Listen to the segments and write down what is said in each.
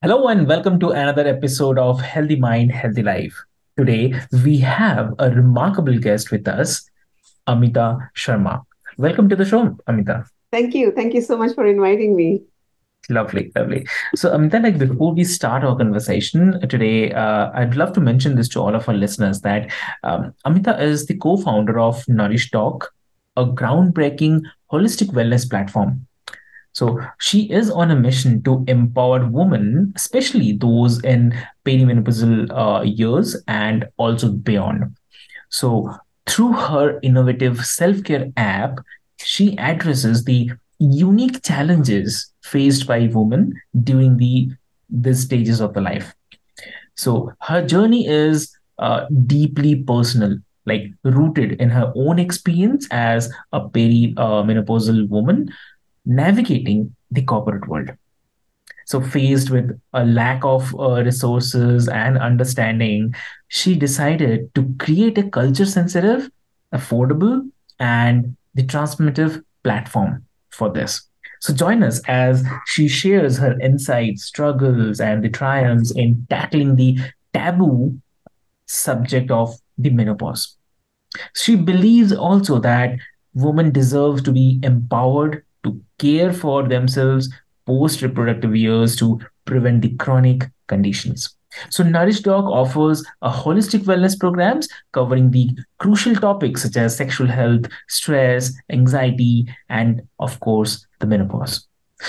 Hello, and welcome to another episode of Healthy Mind, Healthy Life. Today, we have a remarkable guest with us, Amita Sharma. Welcome to the show, Amita. Thank you. Thank you so much for inviting me. Lovely, lovely. So, Amita, like before we start our conversation today, uh, I'd love to mention this to all of our listeners that um, Amita is the co-founder of Nourish Doc, a groundbreaking holistic wellness platform. So she is on a mission to empower women, especially those in perimenopausal uh, years and also beyond. So through her innovative self-care app, she addresses the unique challenges faced by women during the these stages of the life. So her journey is uh, deeply personal, like rooted in her own experience as a perimenopausal uh, woman navigating the corporate world. So, faced with a lack of uh, resources and understanding, she decided to create a culture sensitive, affordable, and the transformative platform for this. So, join us as she shares her insights, struggles, and the triumphs in tackling the taboo subject of the menopause. She believes also that women deserve to be empowered care for themselves post reproductive years to prevent the chronic conditions. So, Nourish Doc offers a holistic wellness programs covering the crucial topics such as sexual health, stress, anxiety, and of course, the menopause.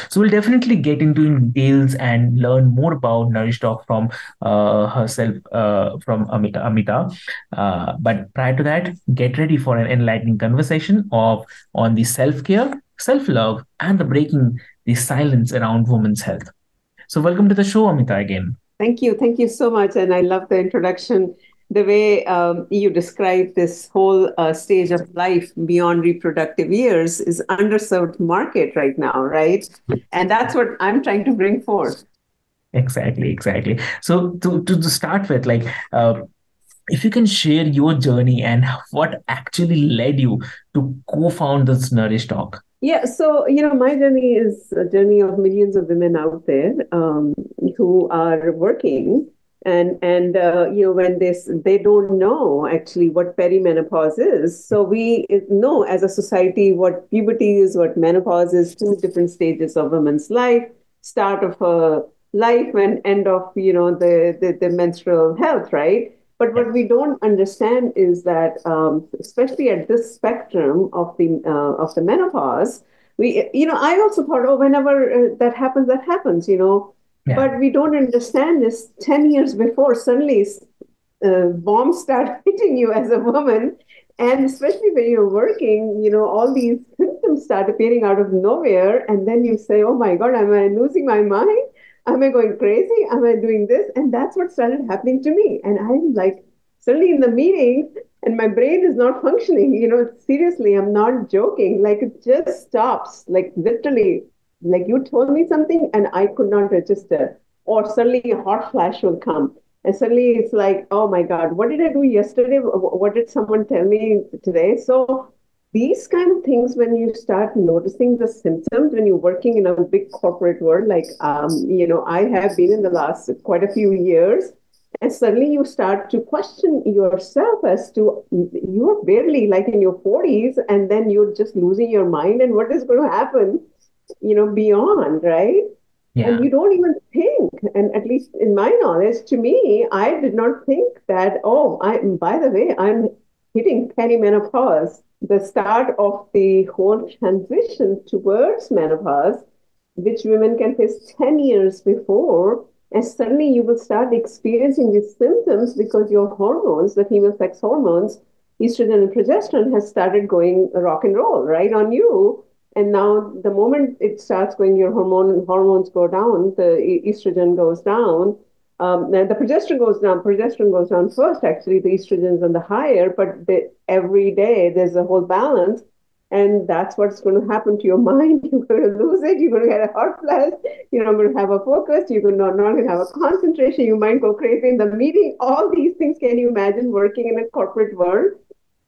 So we'll definitely get into details and learn more about Nourish Doc from uh, herself, uh, from Amita. Amita. Uh, but prior to that, get ready for an enlightening conversation of on the self care, self love, and the breaking the silence around women's health. So welcome to the show, Amita, again. Thank you, thank you so much, and I love the introduction the way um, you describe this whole uh, stage of life beyond reproductive years is underserved market right now right? And that's what i'm trying to bring forth. Exactly exactly. So to, to, to start with like uh, if you can share your journey and what actually led you to co-found this nourish doc yeah so you know my journey is a journey of millions of women out there um, who are working. And and uh, you know when this they don't know actually what perimenopause is. So we know as a society what puberty is what menopause is two different stages of women's life start of her life and end of you know the the, the menstrual health right but what we don't understand is that um, especially at this spectrum of the uh, of the menopause we you know i also thought oh whenever uh, that happens that happens you know yeah. But we don't understand this 10 years before, suddenly uh, bombs start hitting you as a woman. And especially when you're working, you know, all these symptoms start appearing out of nowhere. And then you say, oh my God, am I losing my mind? Am I going crazy? Am I doing this? And that's what started happening to me. And I'm like, suddenly in the meeting, and my brain is not functioning. You know, seriously, I'm not joking. Like it just stops, like literally like you told me something and I could not register. Or suddenly a hot flash will come. And suddenly it's like, oh my God, what did I do yesterday? What did someone tell me today? So these kind of things, when you start noticing the symptoms, when you're working in a big corporate world, like, um, you know, I have been in the last quite a few years, and suddenly you start to question yourself as to you're barely like in your 40s, and then you're just losing your mind, and what is going to happen? you know, beyond, right? Yeah. And you don't even think, and at least in my knowledge, to me, I did not think that, oh, I by the way, I'm hitting perimenopause, the start of the whole transition towards menopause, which women can face 10 years before. And suddenly you will start experiencing these symptoms because your hormones, the female sex hormones, estrogen and progesterone, has started going rock and roll right on you. And now, the moment it starts going, your hormone hormones go down, the estrogen goes down, um, and the progesterone goes down. Progesterone goes down first. Actually, the estrogens on the higher, but the, every day there's a whole balance, and that's what's going to happen to your mind. You're going to lose it. You're going to get a heart flash. You're not going to have a focus. You're not, not going to have a concentration. You might go crazy in the meeting. All these things. Can you imagine working in a corporate world?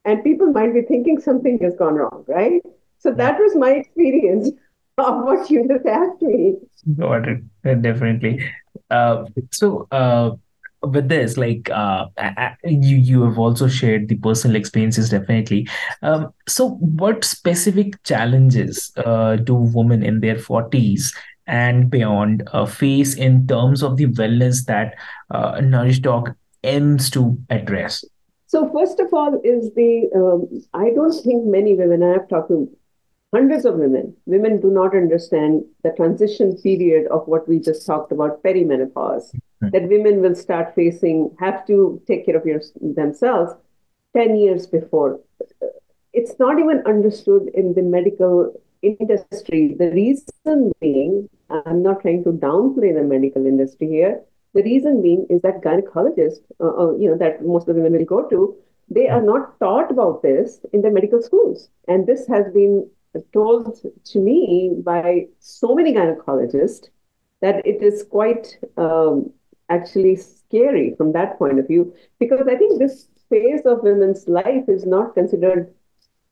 And people might be thinking something has gone wrong, right? So that was my experience of what you just asked me. Got it. Definitely. Uh, so uh, with this, like uh, you you have also shared the personal experiences, definitely. Um, so what specific challenges uh, do women in their forties and beyond uh, face in terms of the wellness that uh, Nourish Doc aims to address? So first of all, is the um, I don't think many women I have talked to hundreds of women, women do not understand the transition period of what we just talked about, perimenopause, that women will start facing, have to take care of your, themselves 10 years before. It's not even understood in the medical industry. The reason being, I'm not trying to downplay the medical industry here. The reason being is that gynecologists, uh, uh, you know, that most of the women will go to, they are not taught about this in the medical schools. And this has been told to me by so many gynecologists that it is quite um, actually scary from that point of view because I think this phase of women's life is not considered.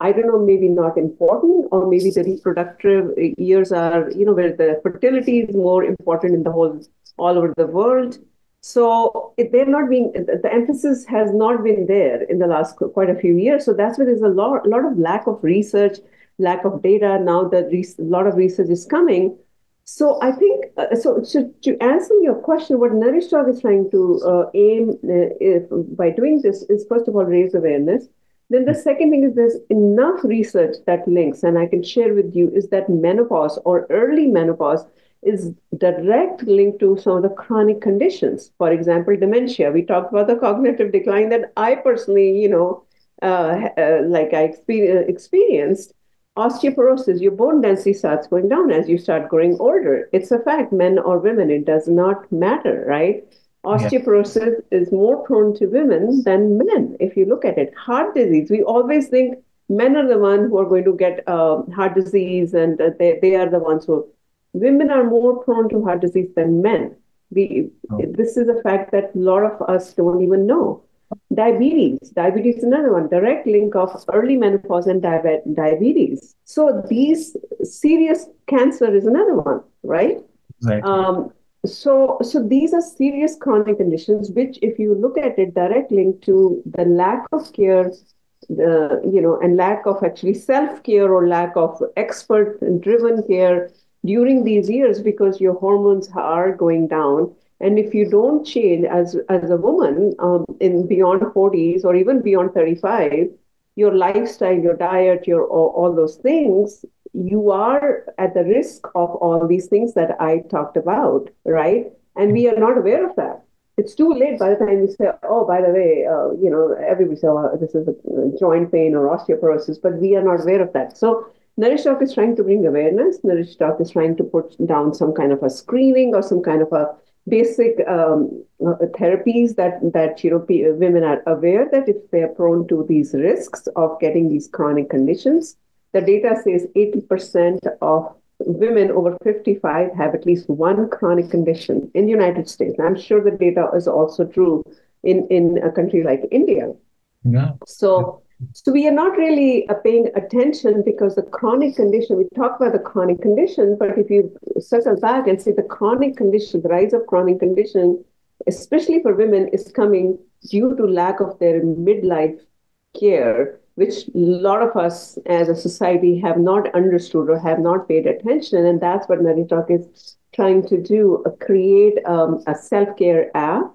I don't know, maybe not important, or maybe the reproductive years are, you know, where the fertility is more important in the whole, all over the world. So they're not being, the emphasis has not been there in the last quite a few years. So that's why there's a lot, a lot of lack of research lack of data. Now that a lot of research is coming. So I think, uh, so, so, to answer your question, what Nourish is trying to uh, aim uh, if, by doing this is first of all raise awareness. Then the second thing is there's enough research that links, and I can share with you, is that menopause or early menopause is direct link to some of the chronic conditions. For example, dementia. We talked about the cognitive decline that I personally, you know, uh, uh, like I experienced osteoporosis, your bone density starts going down as you start growing older. It's a fact, men or women, it does not matter, right? Osteoporosis yeah. is more prone to women than men. If you look at it, heart disease, we always think men are the ones who are going to get uh, heart disease and uh, they, they are the ones who, women are more prone to heart disease than men. We, oh. This is a fact that a lot of us don't even know. Diabetes. Diabetes is another one. Direct link of early menopause and diabetes. So these serious cancer is another one, right? Exactly. Um, so, so these are serious chronic conditions, which, if you look at it, direct link to the lack of care, the you know, and lack of actually self care or lack of expert-driven care during these years because your hormones are going down and if you don't change as as a woman um, in beyond 40s or even beyond 35, your lifestyle, your diet, your all, all those things, you are at the risk of all these things that I talked about, right? And we are not aware of that. It's too late by the time you say, oh, by the way, uh, you know, everybody says, oh, this is a joint pain or osteoporosis, but we are not aware of that. So Nourish Doc is trying to bring awareness. Nourish Doc is trying to put down some kind of a screening or some kind of a basic um, uh, therapies that that you know women are aware that if they are prone to these risks of getting these chronic conditions, the data says 80% of women over 55 have at least one chronic condition in the United States. I'm sure the data is also true in in a country like India. Yeah. So so we are not really uh, paying attention because the chronic condition, we talk about the chronic condition, but if you circle back and see the chronic condition, the rise of chronic condition, especially for women, is coming due to lack of their midlife care, which a lot of us as a society have not understood or have not paid attention. And that's what Nourish Doc is trying to do uh, create um, a self-care app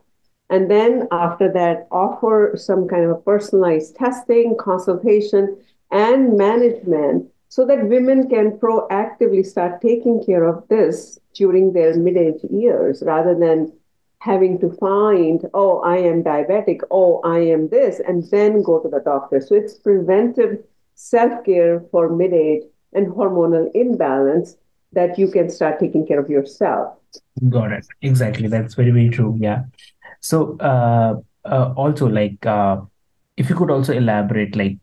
and then after that offer some kind of a personalized testing consultation and management so that women can proactively start taking care of this during their mid-age years rather than having to find oh i am diabetic oh i am this and then go to the doctor. So it's preventive self-care for mid-age and hormonal imbalance that you can start taking care of yourself. Got it. Exactly. That's very very true. Yeah so uh, uh, also like uh, if you could also elaborate like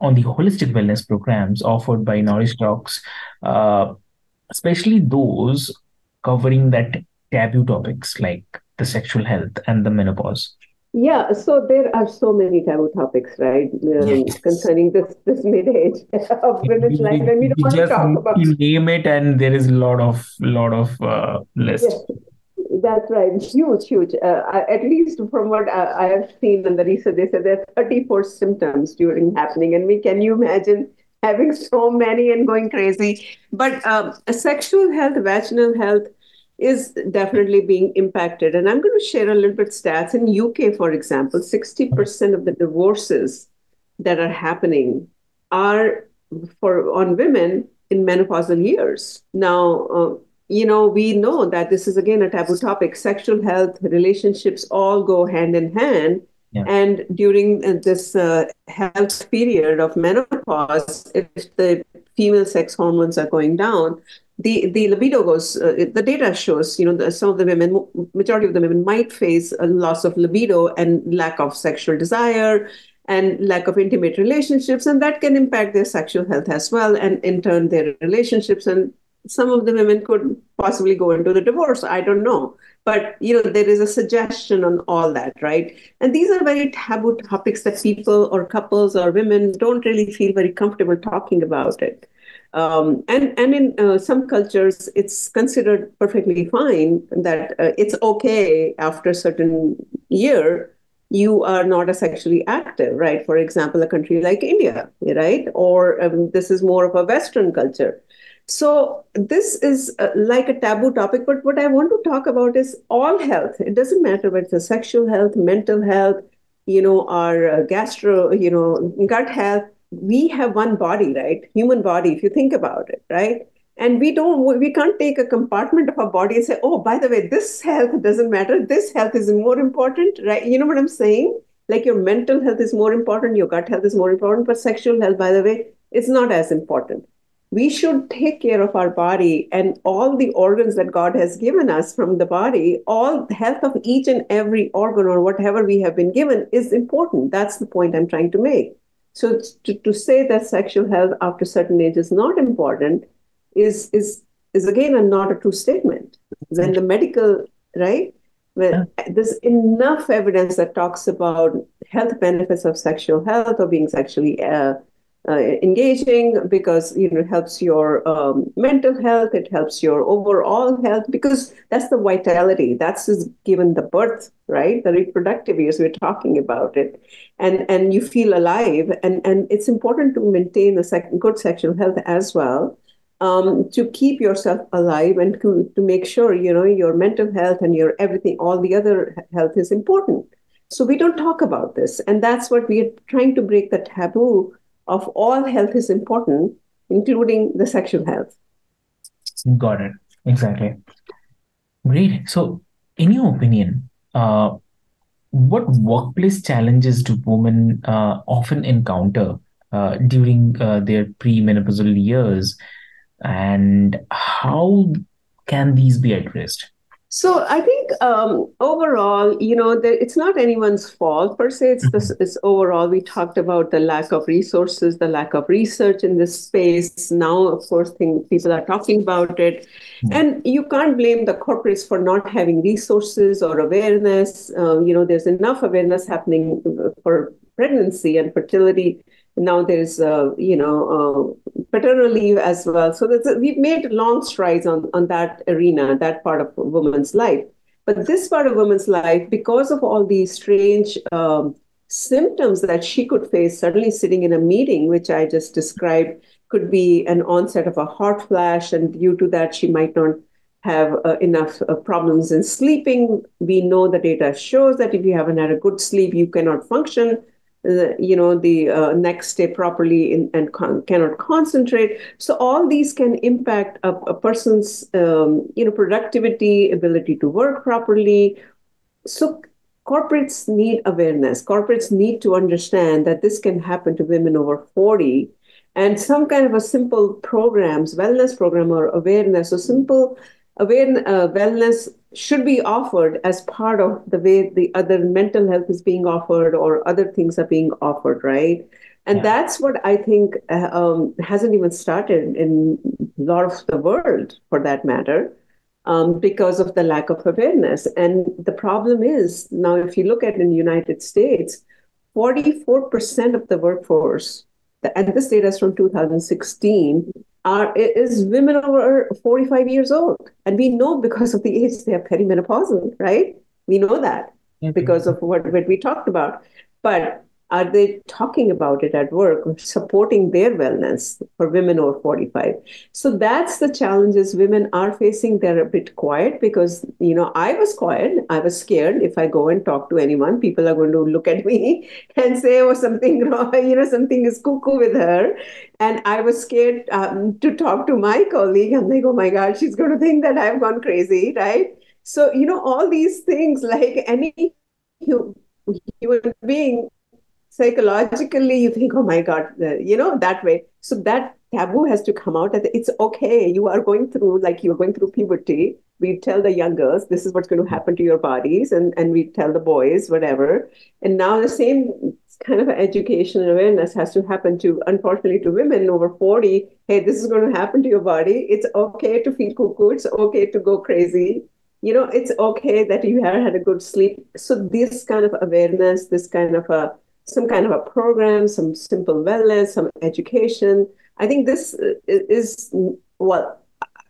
on the holistic wellness programs offered by Nourish Docs, uh, especially those covering that taboo topics like the sexual health and the menopause. Yeah, so there are so many taboo topics, right, um, Yes. concerning this this mid age of women's life, and we don't we want to talk about. name it and there is a lot of lot of uh, Yes, list. That's right. Huge, huge. Uh, at least from what I, I have seen in the research, they said there are 34 symptoms during happening, and we can you imagine having so many and going crazy? But um, sexual health, vaginal health is definitely being impacted. And I'm going to share a little bit stats. In UK, for example, 60% of the divorces that are happening are for on women in menopausal years. Now, uh, you know, we know that this is again a taboo topic. Sexual health, relationships all go hand in hand. Yeah. And during uh, this uh, health period of menopause, if the female sex hormones are going down, the, the libido goes, uh, the data shows, you know, the, some of the women, majority of the women might face a loss of libido and lack of sexual desire and lack of intimate relationships. And that can impact their sexual health as well, and in turn, their relationships. And some of the women could possibly go into the divorce. I don't know. But, you know, there is a suggestion on all that, right? And these are very taboo topics that people or couples or women don't really feel very comfortable talking about it. Um, and and in uh, some cultures, it's considered perfectly fine that uh, it's okay after a certain year you are not as sexually active, right? For example, a country like India, right? Or um, this is more of a Western culture. So this is uh, like a taboo topic, but what I want to talk about is all health. It doesn't matter whether it's sexual health, mental health, you know, our uh, gastro, you know, gut health. We have one body, right? Human body, if you think about it, right? And we don't, we can't take a compartment of our body and say, oh, by the way, this health doesn't matter. This health is more important, right? You know what I'm saying? Like your mental health is more important, your gut health is more important, but sexual health, by the way, is not as important we should take care of our body and all the organs that God has given us from the body, all the health of each and every organ or whatever we have been given is important. That's the point I'm trying to make. So to, to say that sexual health after certain age is not important is is is again a not a true statement. When the medical right, when there's enough evidence that talks about health benefits of sexual health or being sexually uh, uh, engaging because you know it helps your um, mental health it helps your overall health because that's the vitality that's given the birth right? The reproductive years we're talking about it. And and you feel alive and and it's important to maintain a sec- good sexual health as well um, to keep yourself alive and to, to make sure you know your mental health and your everything all the other health is important. So we don't talk about this and that's what we're trying to break the taboo of all health is important, including the sexual health. Got it. Exactly. Great. So, in your opinion, uh, what workplace challenges do women uh, often encounter uh, during uh, their premenopausal years, and how can these be addressed? So I think um, overall, you know, the, it's not anyone's fault per se. It's this. Mhm. It's overall. We talked about the lack of resources, the lack of research in this space. Now, of course, think, people are talking about it, Yeah. and you can't blame the corporates for not having resources or awareness. Um, you know, there's enough awareness happening for pregnancy and fertility. Now there's, uh, you know, uh, paternal leave as well. So that's, we've made long strides on, on that arena, that part of a woman's life. But this part of woman's life, because of all these strange um, symptoms that she could face, suddenly sitting in a meeting, which I just described, could be an onset of a hot flash, and due to that, she might not have uh, enough uh, problems in sleeping. We know the data shows that if you haven't had a good sleep, you cannot function. Uh, you know the uh, next day properly in, and con- cannot concentrate. So all these can impact a, a person's um, you know productivity ability to work properly. So corporates need awareness. Corporates need to understand that this can happen to women over 40 and some kind of a simple programs wellness program or awareness or simple aware uh, wellness should be offered as part of the way the other mental health is being offered or other things are being offered, right? And yeah. that's what I think uh, um, hasn't even started in a lot of the world, for that matter, um, because of the lack of awareness. And the problem is now, if you look at in the United States, 44% of the workforce, and this data is from 2016, are is women over 45 years old. And we know because of the age they are perimenopausal, right? We know that mm-hmm. because of what, what we talked about. But are they talking about it at work supporting their wellness for women over 45 so that's the challenges women are facing. They're a bit quiet because you know i was quiet. I was scared. If i go and talk to anyone people are going to look at me and say oh something wrong you know something is cuckoo with her. And i was scared um, to talk to my colleague. They go oh my god she's going to think that i've gone crazy right? So you know all these things like any human being psychologically you think oh my god uh, you know that way. So that taboo has to come out that it's okay. You are going through like you're going through puberty. We tell the young girls this is what's going to happen to your bodies and and we tell the boys whatever. And now the same kind of education and awareness has to happen to unfortunately to women over 40 hey this is going to happen to your body. It's okay to feel cuckoo. It's okay to go crazy. You know it's okay that you have had a good sleep. So this kind of awareness this kind of a some kind of a program, some simple wellness, some education. I think this is, well,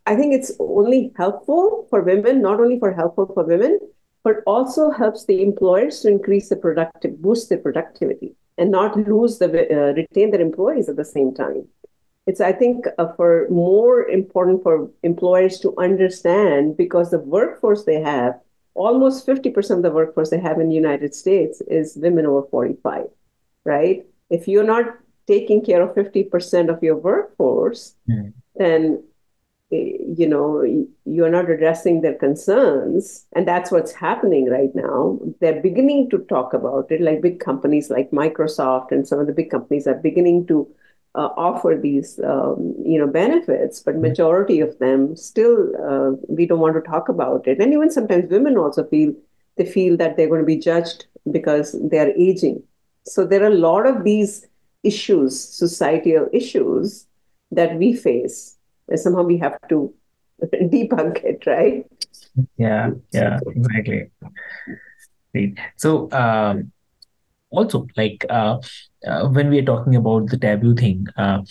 I think it's only helpful for women, not only for helpful for women, but also helps the employers to increase the productive, boost their productivity, and not lose the uh, retain their employees at the same time. It's I think uh, for more important for employers to understand because the workforce they have almost 50% of the workforce they have in the United States is women over 45, right? If you're not taking care of 50% of your workforce, mm. then eh, you know you're not addressing their concerns and that's what's happening right now they're beginning to talk about it like big companies like microsoft and some of the big companies are beginning to uh, offer these um, you know benefits but mm-hmm. majority of them still uh, we don't want to talk about it. And even sometimes women also feel they feel that they're going to be judged because they're aging. So there are a lot of these issues societal issues that we face. And somehow we have to debunk it right? Yeah yeah exactly. So um, also like uh, uh, when we are talking about the taboo thing uh,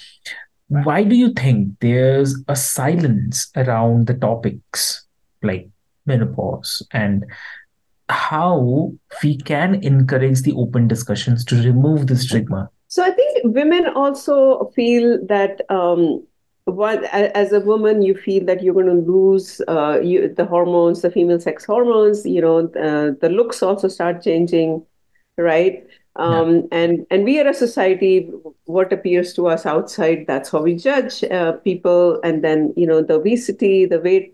why do you think there's a silence around the topics like menopause and how we can encourage the open discussions to remove the stigma? So i think women also feel that um, what as a woman you feel that you're going to lose uh, you, the hormones the female sex hormones you know uh, the looks also start changing right? Um, yeah. and and we are a society what appears to us outside that's how we judge uh, people. And then you know the obesity the weight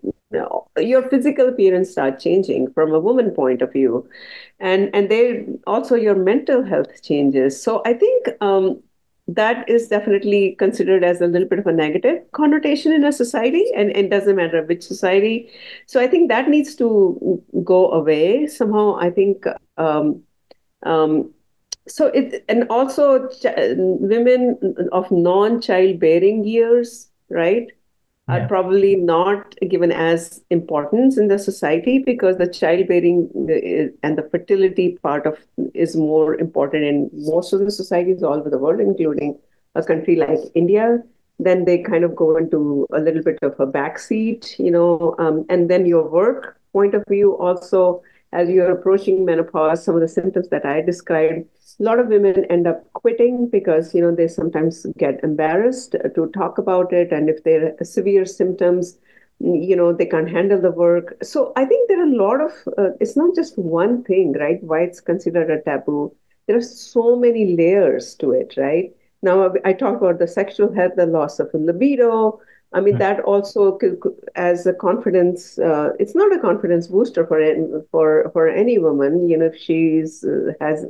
your physical appearance start changing from a woman point of view. And and they also your mental health changes. So i think um, that is definitely considered as a little bit of a negative connotation in a society and it doesn't matter which society. So i think that needs to go away somehow. I think um, um, so it and also ch- women of non-childbearing years right yeah. are probably not given as importance in the society because the childbearing uh, and the fertility part of is more important in most of the societies all over the world including a country like india then they kind of go into a little bit of a backseat you know um, and then your work point of view also as you're approaching menopause some of the symptoms that i described a lot of women end up quitting because you know they sometimes get embarrassed to talk about it. And if there are severe symptoms you know they can't handle the work. So i think there are a lot of uh, it's not just one thing right? Why it's considered a taboo. There are so many layers to it right? Now i talked about the sexual health the loss of libido i mean that also as a confidence uh, it's not a confidence booster for for for any woman you know if she's uh, has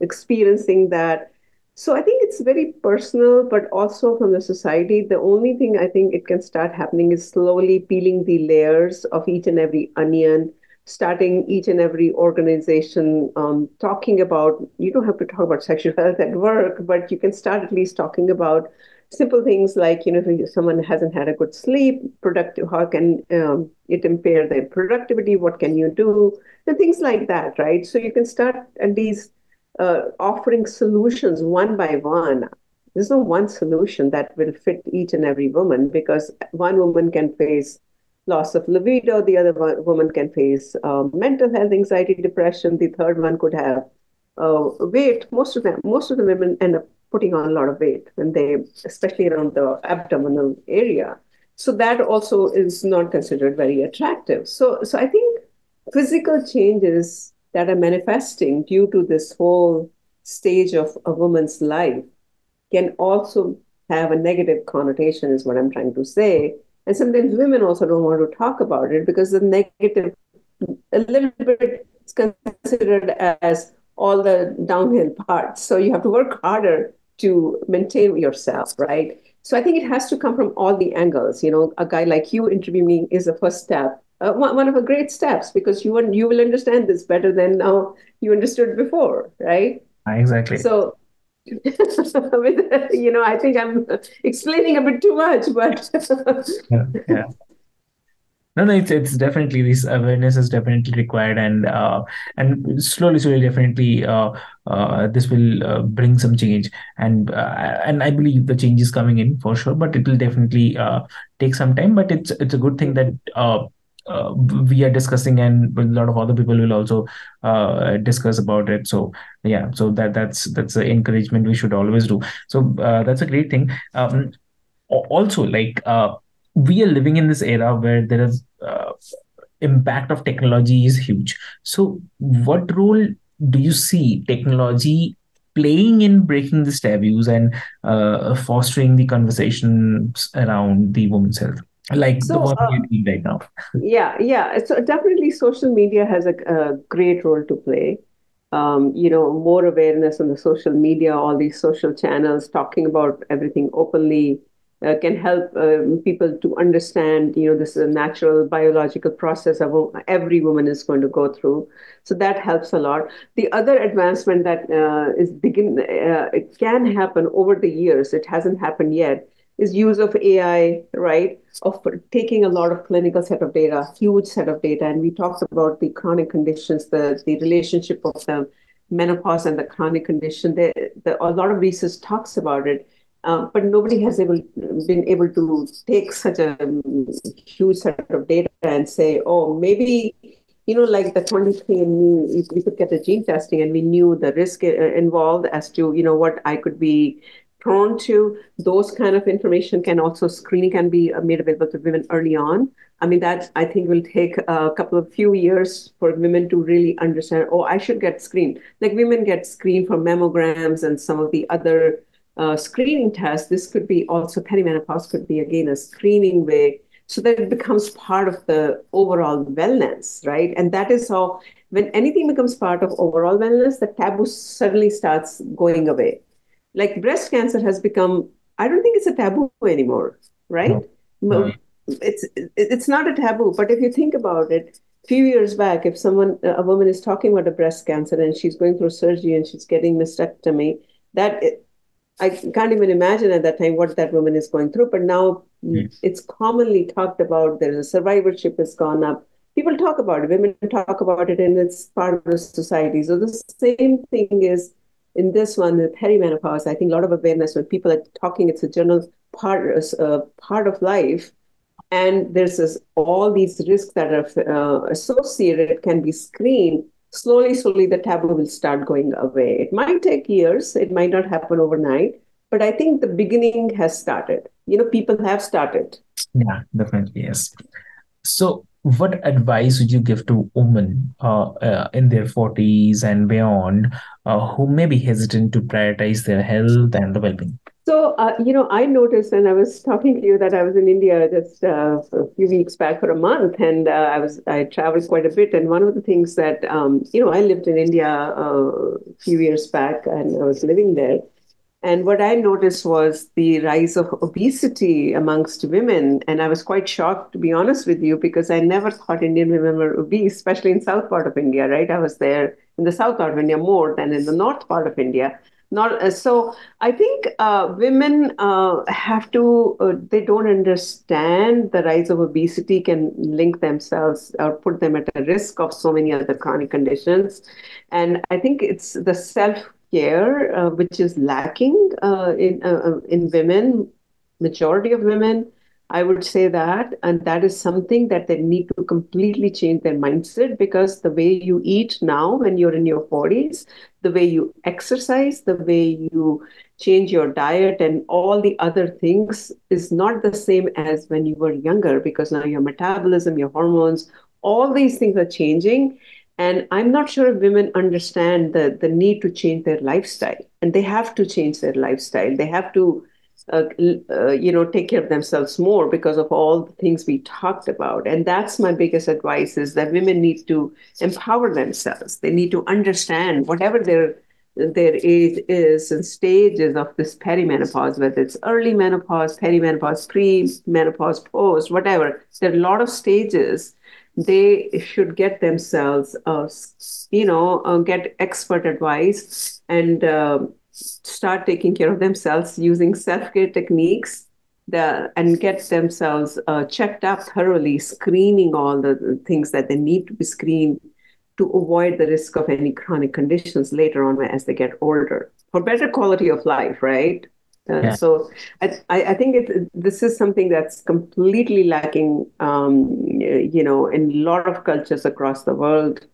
experiencing that so I think it's very personal, but also from the society. The only thing I think it can start happening is slowly peeling the layers of each and every onion, starting each and every organization um, talking about. You don't have to talk about sexual health at work, but you can start at least talking about simple things like you know if someone hasn't had a good sleep productive how can um, it impair their productivity what can you do and things like that right so you can start at these uh, offering solutions one by one. There's no one solution that will fit each and every woman because one woman can face loss of libido, the other woman can face uh, mental health, anxiety, depression. The third one could have uh, weight. Most of them, most of the women end up putting on a lot of weight when they, especially around the abdominal area. So that also is not considered very attractive. So, so I think physical changes that are manifesting due to this whole stage of a woman's life can also have a negative connotation, is what I'm trying to say. And sometimes women also don't want to talk about it because the negative, a little bit is considered as all the downhill parts. So you have to work harder to maintain yourself, right? So I think it has to come from all the angles. You know, a guy like you interviewing me is the first step uh, one, one of the great steps because you you will understand this better than now you understood before, right? Exactly. So, you know, I think I'm explaining a bit too much, but yeah, yeah. No, no, it's it's definitely this awareness is definitely required, and uh, and slowly, slowly, definitely, uh, uh, this will uh, bring some change, and uh, and I believe the change is coming in for sure, but it will definitely uh, take some time. But it's it's a good thing that we are discussing and a lot of other people will also discuss about it. So yeah so that that's that's the encouragement we should always do. So that's a great thing. Um, also like we are living in this era where there is uh, impact of technology is huge so what role do you see technology playing in breaking these taboos and uh, fostering the conversations around the women's health like so, the one uh, doing right now. yeah, yeah. So definitely, social media has a, a great role to play. Um, you know, more awareness on the social media, all these social channels, talking about everything openly. Uh, can help um, people to understand, you know, this is a natural biological process of every woman is going to go through. So that helps a lot. The other advancement that uh, is begin, uh, it can happen over the years. It hasn't happened yet is use of AI, right? Of taking a lot of clinical set of data, huge set of data. And we talked about the chronic conditions, the, the relationship of the menopause and the chronic condition. The, the, a lot of research talks about it. Uh, but nobody has able, been able to take such a huge set of data and say, oh, maybe, you know, like the 23andMe, we could get the gene testing and we knew the risk uh, involved as to, you know, what I could be prone to those kind of information can also screening can be uh, made available to women early on. I mean that i think will take a couple of few years for women to really understand oh i should get screened. Like women get screened for mammograms and some of the other uh, screening test, this could be also perimenopause could be again a screening way so that it becomes part of the overall wellness right? And that is how when anything becomes part of overall wellness the taboo suddenly starts going away. Like breast cancer has become i don't think it's a taboo anymore right? No. it's it's not a taboo but if you think about it a few years back if someone a woman is talking about a breast cancer and she's going through surgery and she's getting mastectomy that i can't even imagine at that time what that woman is going through but now mm. it's commonly talked about there's a survivorship has gone up people talk about it women talk about it and it's part of the society so the same thing is in this one, the perimenopause, I think a lot of awareness when people are talking, it's a general part, uh, part of life. And there's this, all these risks that are uh, associated can be screened. Slowly, slowly, the taboo will start going away. It might take years, it might not happen overnight, but I think the beginning has started. You know, people have started. Yeah, definitely, yes. So, what advice would you give to women uh, uh, in their 40s and beyond uh, who may be hesitant to prioritize their health and the well being? So, uh, you know, I noticed and I was talking to you that I was in India just uh, a few weeks back for a month, and uh, I was I traveled quite a bit. And one of the things that um, you know, I lived in India uh, a few years back, and I was living there. And what I noticed was the rise of obesity amongst women, and I was quite shocked, to be honest with you, because I never thought Indian women were obese, especially in south part of India. Right, I was there in the south part of India more than in the north part of India not uh, so i think uh, women uh, have to uh, they don't understand the rise of obesity can link themselves or put them at a risk of so many other chronic conditions. And i think it's the self care uh, which is lacking uh, in in women majority of women I would say that, and that is something that they need to completely change their mindset because the way you eat now when you're in your 40s, the way you exercise, the way you change your diet, and all the other things is not the same as when you were younger because now your metabolism, your hormones, all these things are changing. And I'm not sure if women understand the, the need to change their lifestyle. And they have to change their lifestyle. They have to uh, uh, you know take care of themselves more because of all the things we talked about. And that's my biggest advice is that women need to empower themselves. They need to understand whatever their their age is and stages of this perimenopause whether it's early menopause perimenopause pre-menopause post whatever. There are a lot of stages. They should get themselves uh, you know uh, get expert advice and um, start taking care of themselves using self-care techniques the, and get themselves uh, checked up thoroughly, screening all the things that they need to be screened to avoid the risk of any chronic conditions later on as they get older for better quality of life, right? Uh, yeah. So I, I think it, this is something that's completely lacking, um, you know, in a lot of cultures across the world.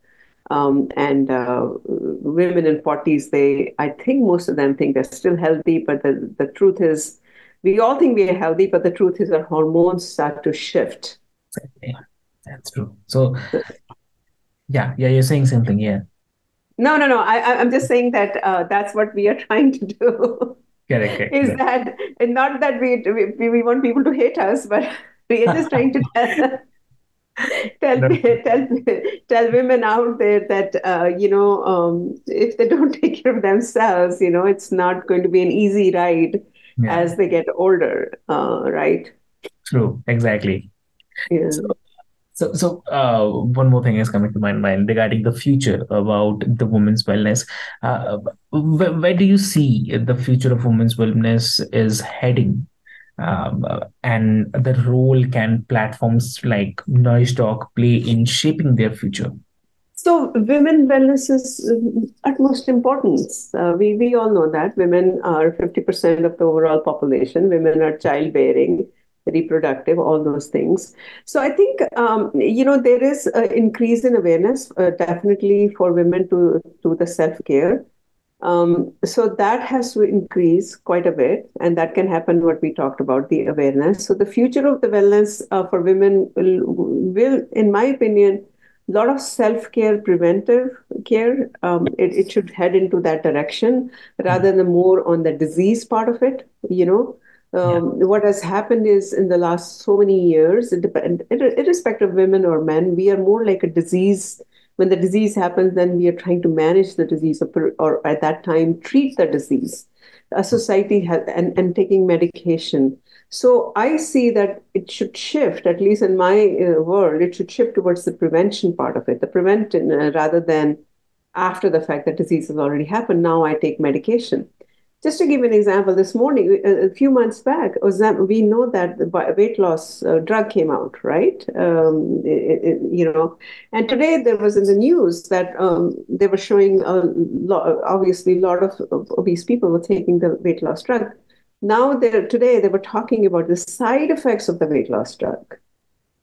Um, and uh, women in 40s, they, I think most of them think they're still healthy, but the, the truth is, we all think we are healthy, but the truth is our hormones start to shift. Yeah, that's true. So, yeah, yeah, you're saying something, yeah. No, no, no. I, I'm just saying that uh, that's what we are trying to do. Correct, correct, is that not that we, we we want people to hate us, but we are just trying to tell tell, tell tell women out there that uh, you know um, if they don't take care of themselves, you know it's not going to be an easy ride yeah. as they get older, uh, right? True, exactly. Yeah. So, so, so uh, one more thing is coming to my mind regarding the future about the women's wellness. Uh, where, where do you see the future of women's wellness is heading? Um, and the role can platforms like Nourish Doc play in shaping their future? So, women wellness is utmost importance. Uh, we, we all know that women are 50% of the overall population. Women are childbearing, reproductive, all those things. So, I think, um, you know, there is an increase in awareness uh, definitely for women to do the self care. Um, so that has to increase quite a bit, and that can happen. What we talked about the awareness. So the future of the wellness uh, for women will, will, in my opinion, a lot of self care, preventive care. Um, it, it should head into that direction rather than more on the disease part of it. You know, um, yeah. what has happened is in the last so many years, irrespective of women or men, we are more like a disease when the disease happens, then we are trying to manage the disease or, or at that time treat the disease. A society has, and, and taking medication. So I see that it should shift, at least in my uh, world, it should shift towards the prevention part of it, the prevention uh, rather than after the fact that disease has already happened. Now I take medication. Just to give an example, this morning, a few months back, we know that the weight loss uh, drug came out, right? Um, it, it, you know, and today there was in the news that um, they were showing a lot, obviously a lot of obese people were taking the weight loss drug. Now, they're, today they were talking about the side effects of the weight loss drug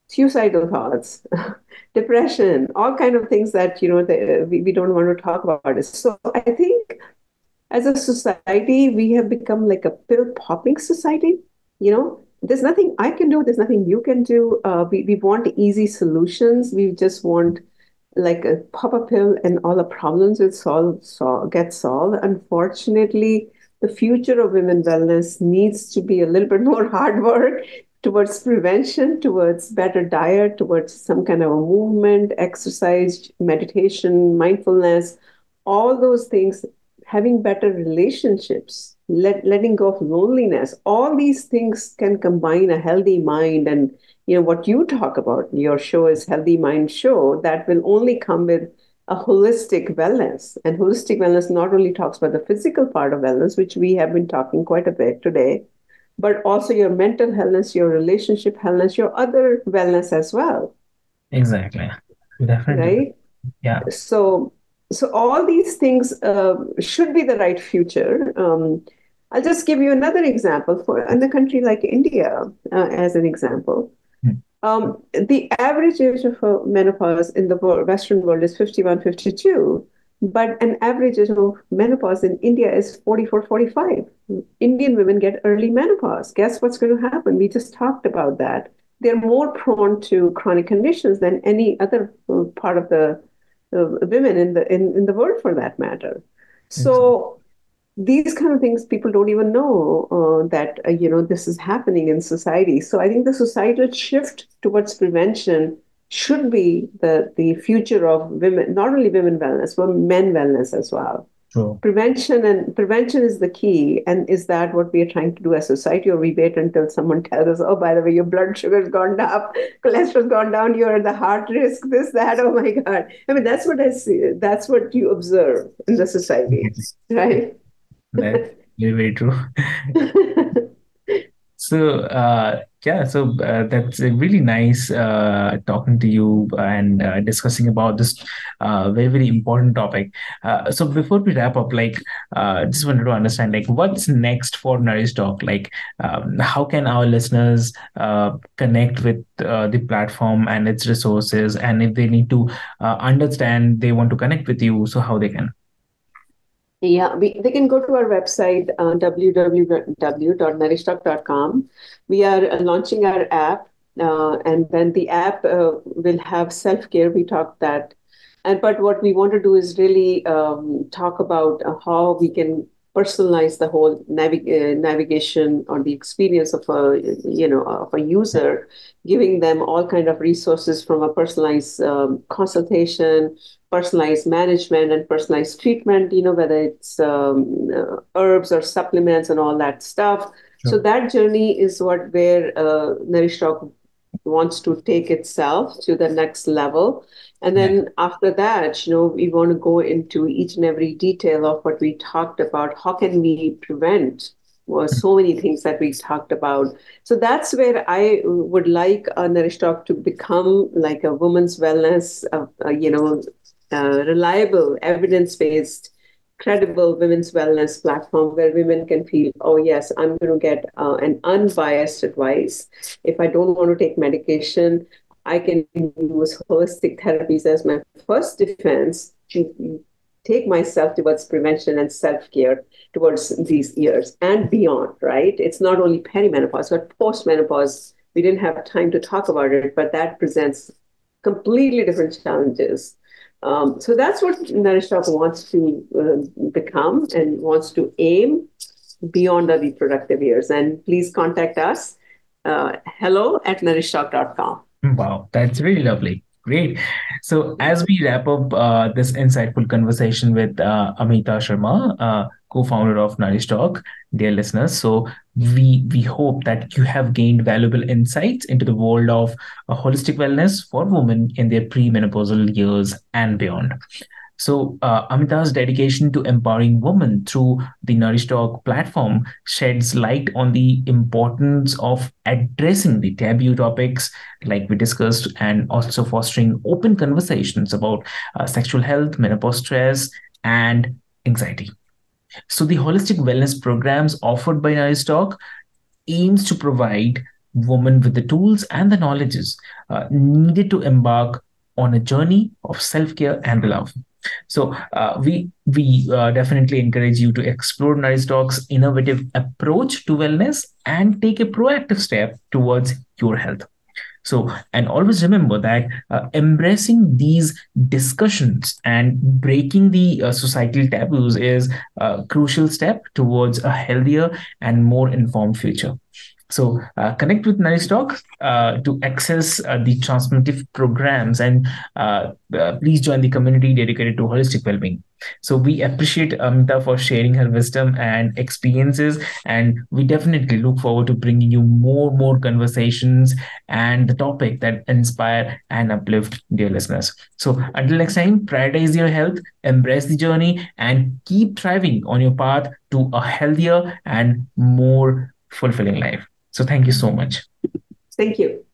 suicidal thoughts, depression, all kind of things that you know the, we, we don't want to talk about. So I think as a society, we have become like a pill popping society. You know, there's nothing I can do. There's nothing you can do. Uh, we we want easy solutions. We just want like a pop a pill and all the problems will solve, solve get solved. Unfortunately, the future of women wellness needs to be a little bit more hard work towards prevention, towards better diet, towards some kind of a movement, exercise, meditation, mindfulness, all those things, having better relationships, let, letting go of loneliness, all these things can combine a healthy mind and you know what you talk about your show is healthy mind show that will only come with a holistic wellness and holistic wellness not only talks about the physical part of wellness which we have been talking quite a bit today but also your mental wellness, your relationship wellness, your other wellness as well. Exactly. Definitely. Right? Yeah. So, so all these things uh, should be the right future. Um, I'll just give you another example for in country like India, uh, as an example. Hmm. Um, the average age of menopause in the Western world is 51, 52. But an average age of menopause in India is 44, 45. Indian women get early menopause. Guess what's going to happen? We just talked about that. They're more prone to chronic conditions than any other uh, part of the uh, women in the in, in the world, for that matter. So these kind of things people don't even know uh, that uh, you know this is happening in society. So I think the societal shift towards prevention should be the, the future of women, not only women wellness, but men wellness as well. Prevention and prevention is the key. And is that what we are trying to do as society, or we wait until someone tells us, "Oh, by the way, your blood sugar's gone up, cholesterol's gone down, you're at the heart risk, this, that." Oh my God! I mean, that's what I see. That's what you observe in the society, right? That's very, very true. So uh, yeah, so uh, that's really nice uh, talking to you and uh, discussing about this uh, very very important topic. Uh, so before we wrap up, like just wanted to understand like what's next for Nourish Doc. Like um, how can our listeners connect with the platform and its resources, and if they need to understand, they want to connect with you, so how they can. Yeah, we, they can go to our website, uh, www.nourishdoc.com. We are uh, launching our app, uh, and then the app uh, will have self care. We talked that. And but what we want to do is really um, talk about how we can personalize the whole navig- uh, navigation or the experience of a you know of a user giving them all kind of resources from a personalized um, consultation personalized management and personalized treatment, you know, whether it's um, uh, herbs or supplements and all that stuff. Sure. So that journey is what where uh, Nourish Doc wants to take itself to the next level. And then yeah. after that, you know, we want to go into each and every detail of what we talked about. How can we prevent well, so many things that we talked about. So that's where I would like uh, Nourish Doc to become like a woman's wellness, uh, uh, you know, uh, reliable, evidence based, credible women's wellness platform where women can feel, oh, yes, I'm going to get uh, an unbiased advice. If I don't want to take medication, I can use holistic therapies as my first defense to take myself towards prevention and self care towards these years and beyond, right? It's not only perimenopause, but postmenopause. We didn't have time to talk about it, but that presents completely different challenges um, so that's what Nourish wants to uh, become and wants to aim beyond the reproductive years. And please contact us. Uh, hello at nourishdoc.com. Wow, that's really lovely. Great. So as we wrap up uh, this insightful conversation with uh, Amita Sharma, uh, co-founder of Nourish Doc, dear listeners, so we we hope that you have gained valuable insights into the world of uh, holistic wellness for women in their premenopausal years and beyond. So, uh, Amita's dedication to empowering women through the Nourish Doc platform sheds light on the importance of addressing the taboo topics like we discussed and also fostering open conversations about uh, sexual health, menopause stress, and anxiety. So, the holistic wellness programs offered by Doc aims to provide women with the tools and the knowledges uh, needed to embark on a journey of self care and love. So uh, we we uh, definitely encourage you to explore Doc's innovative approach to wellness and take a proactive step towards your health. So, and always remember that uh, embracing these discussions and breaking the uh, societal taboos is a crucial step towards a healthier and more informed future. So uh, connect with Nourish Doc uh, to access uh, the transformative programs and uh, uh, please join the community dedicated to holistic well-being. So we appreciate Amita for sharing her wisdom and experiences, and we definitely look forward to bringing you more, more conversations and the topic that inspire and uplift dear listeners. So until next time, prioritize your health, embrace the journey, and keep thriving on your path to a healthier and more fulfilling life. So thank you so much. Thank you.